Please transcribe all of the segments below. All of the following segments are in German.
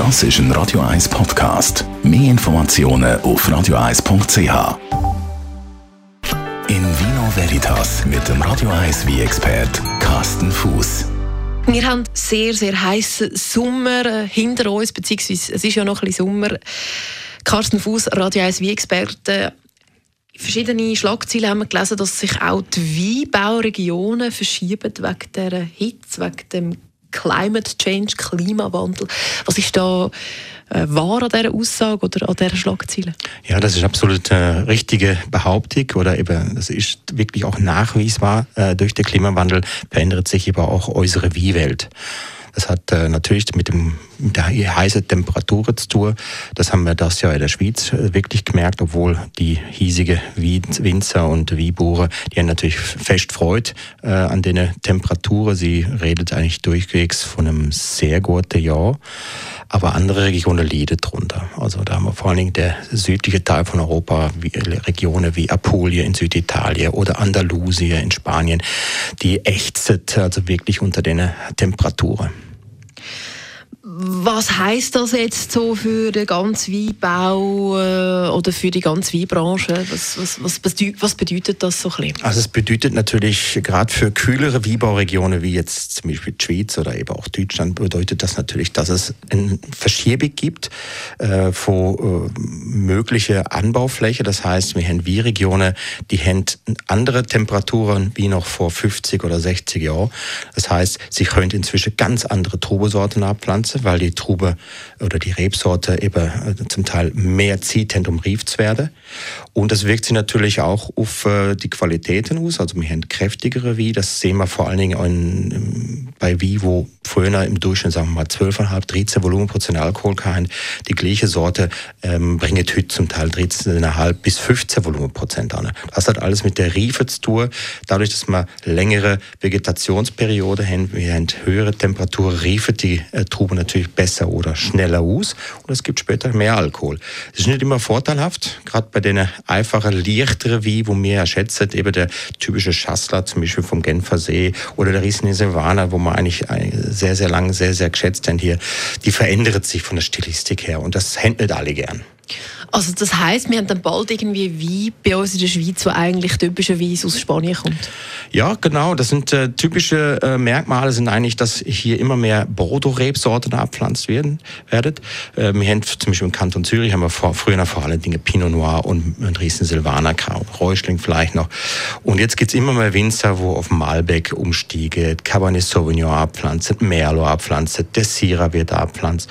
Das ist ein Radio 1 Podcast. Mehr Informationen auf radio1.ch. In Vino Veritas mit dem Radio 1 wie expert Carsten Fuß. Wir haben sehr, sehr heißen Sommer äh, hinter uns, beziehungsweise es ist ja noch ein bisschen Sommer. Carsten Fuß, Radio 1 wie experte verschiedene Schlagzeilen haben wir gelesen, dass sich auch die Weinbauregionen verschieben wegen der Hitze, wegen dem Climate Change, Klimawandel. Was ist da äh, wahr an dieser Aussage oder an dieser Schlagzeile? Ja, das ist absolut eine richtige Behauptung oder eben, das ist wirklich auch nachweisbar. Äh, durch den Klimawandel verändert sich eben auch unsere Wie-Welt. Das hat äh, natürlich mit, dem, mit der heißen Temperatur zu tun. Das haben wir das ja in der Schweiz äh, wirklich gemerkt, obwohl die hiesige Winzer und Wiebuche, die haben natürlich fest Freude äh, an den Temperaturen. Sie redet eigentlich durchwegs von einem sehr guten Jahr. Aber andere Regionen leiden darunter. Also da haben wir vor allen Dingen der südliche Teil von Europa, wie, Regionen wie Apulien in Süditalien oder Andalusien in Spanien, die ächzt also wirklich unter den Temperaturen. Was heißt das jetzt so für den ganzen Weinbau äh, oder für die ganze Weinbranche? Was, was, was, bedeutet, was bedeutet das so ein bisschen? Also es bedeutet natürlich gerade für kühlere Weinbauregionen wie jetzt zum Beispiel die Schweiz oder eben auch Deutschland bedeutet das natürlich, dass es eine Verschiebung gibt äh, von äh, mögliche Anbaufläche. Das heißt, wir haben Weinregionen, die haben andere Temperaturen wie noch vor 50 oder 60 Jahren. Das heißt, sie können inzwischen ganz andere Trubesorten abpflanzen, weil die Trube oder die Rebsorte eben äh, zum Teil mehr zieht, um reif zu werden. Und das wirkt sich natürlich auch auf äh, die Qualitäten aus. Also wir haben kräftigere Wie, das sehen wir vor allen Dingen in, bei Wie, wo früher im Durchschnitt, sagen wir mal, 12,5, 13 Volumenprozent Alkohol haben. Die gleiche Sorte ähm, bringt heute zum Teil 13,5 bis 15 Volumenprozent an. Das hat alles mit der Riefe zu tun. Dadurch, dass wir längere Vegetationsperiode haben, wir haben höhere Temperatur, riefen die äh, Trube natürlich besser oder schneller aus und es gibt später mehr Alkohol. Das ist nicht immer vorteilhaft, gerade bei den einfachen, leichteren Wein, wo wir ja schätzen, eben der typische Schassler zum Beispiel vom Genfer See oder der Riesling Silvaner, wo man eigentlich sehr, sehr lange sehr, sehr geschätzt haben hier, die verändert sich von der Stilistik her und das händelt alle gern. Also das heißt, wir haben dann bald irgendwie Wein bei uns in der Schweiz, wo eigentlich typischerweise aus Spanien kommt. Ja, genau. Das sind äh, typische äh, Merkmale sind eigentlich, dass hier immer mehr Bordeaux-Rebsorten abpflanzt werden. Werdet. Äh, wir haben zum Beispiel im Kanton Zürich haben wir vor, früher vor allen Dingen Pinot Noir und, und Riesen Silvaner, Räuschling vielleicht noch. Und jetzt gibt's immer mehr Winzer, wo auf Malbec umstiegen, Cabernet Sauvignon abpflanzen, Merlot abpflanzen, der Syrah wird abpflanzt.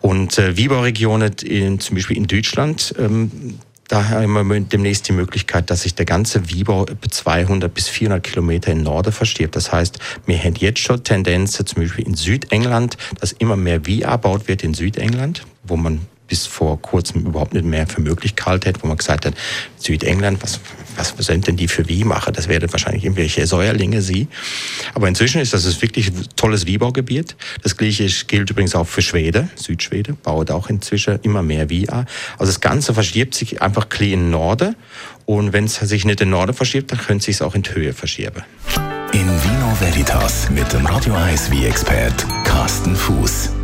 Und äh, Wieberregionen, zum Beispiel in Deutschland, ähm, da haben wir demnächst die Möglichkeit, dass sich der ganze Wieber über 200 bis 400 Kilometer in Norden versteht. Das heißt, wir haben jetzt schon Tendenzen, zum Beispiel in Südengland, dass immer mehr Wie erbaut wird in Südengland, wo man bis vor kurzem überhaupt nicht mehr für möglich gehalten hätte, wo man gesagt hat, Südengland, was, was sind denn die für Wie machen? Das werden wahrscheinlich irgendwelche Säuerlinge sie. Aber inzwischen ist das wirklich ein tolles Wiebaugebiet. Das gleiche gilt übrigens auch für Schweden. Südschweden baut auch inzwischen immer mehr Wie an. Also das Ganze verschiebt sich einfach in den Norden. Und wenn es sich nicht in den Norden verschiebt, dann könnte es sich auch in die Höhe verschieben. In Vino Veritas mit dem Radio 1 wie expert Carsten Fuß.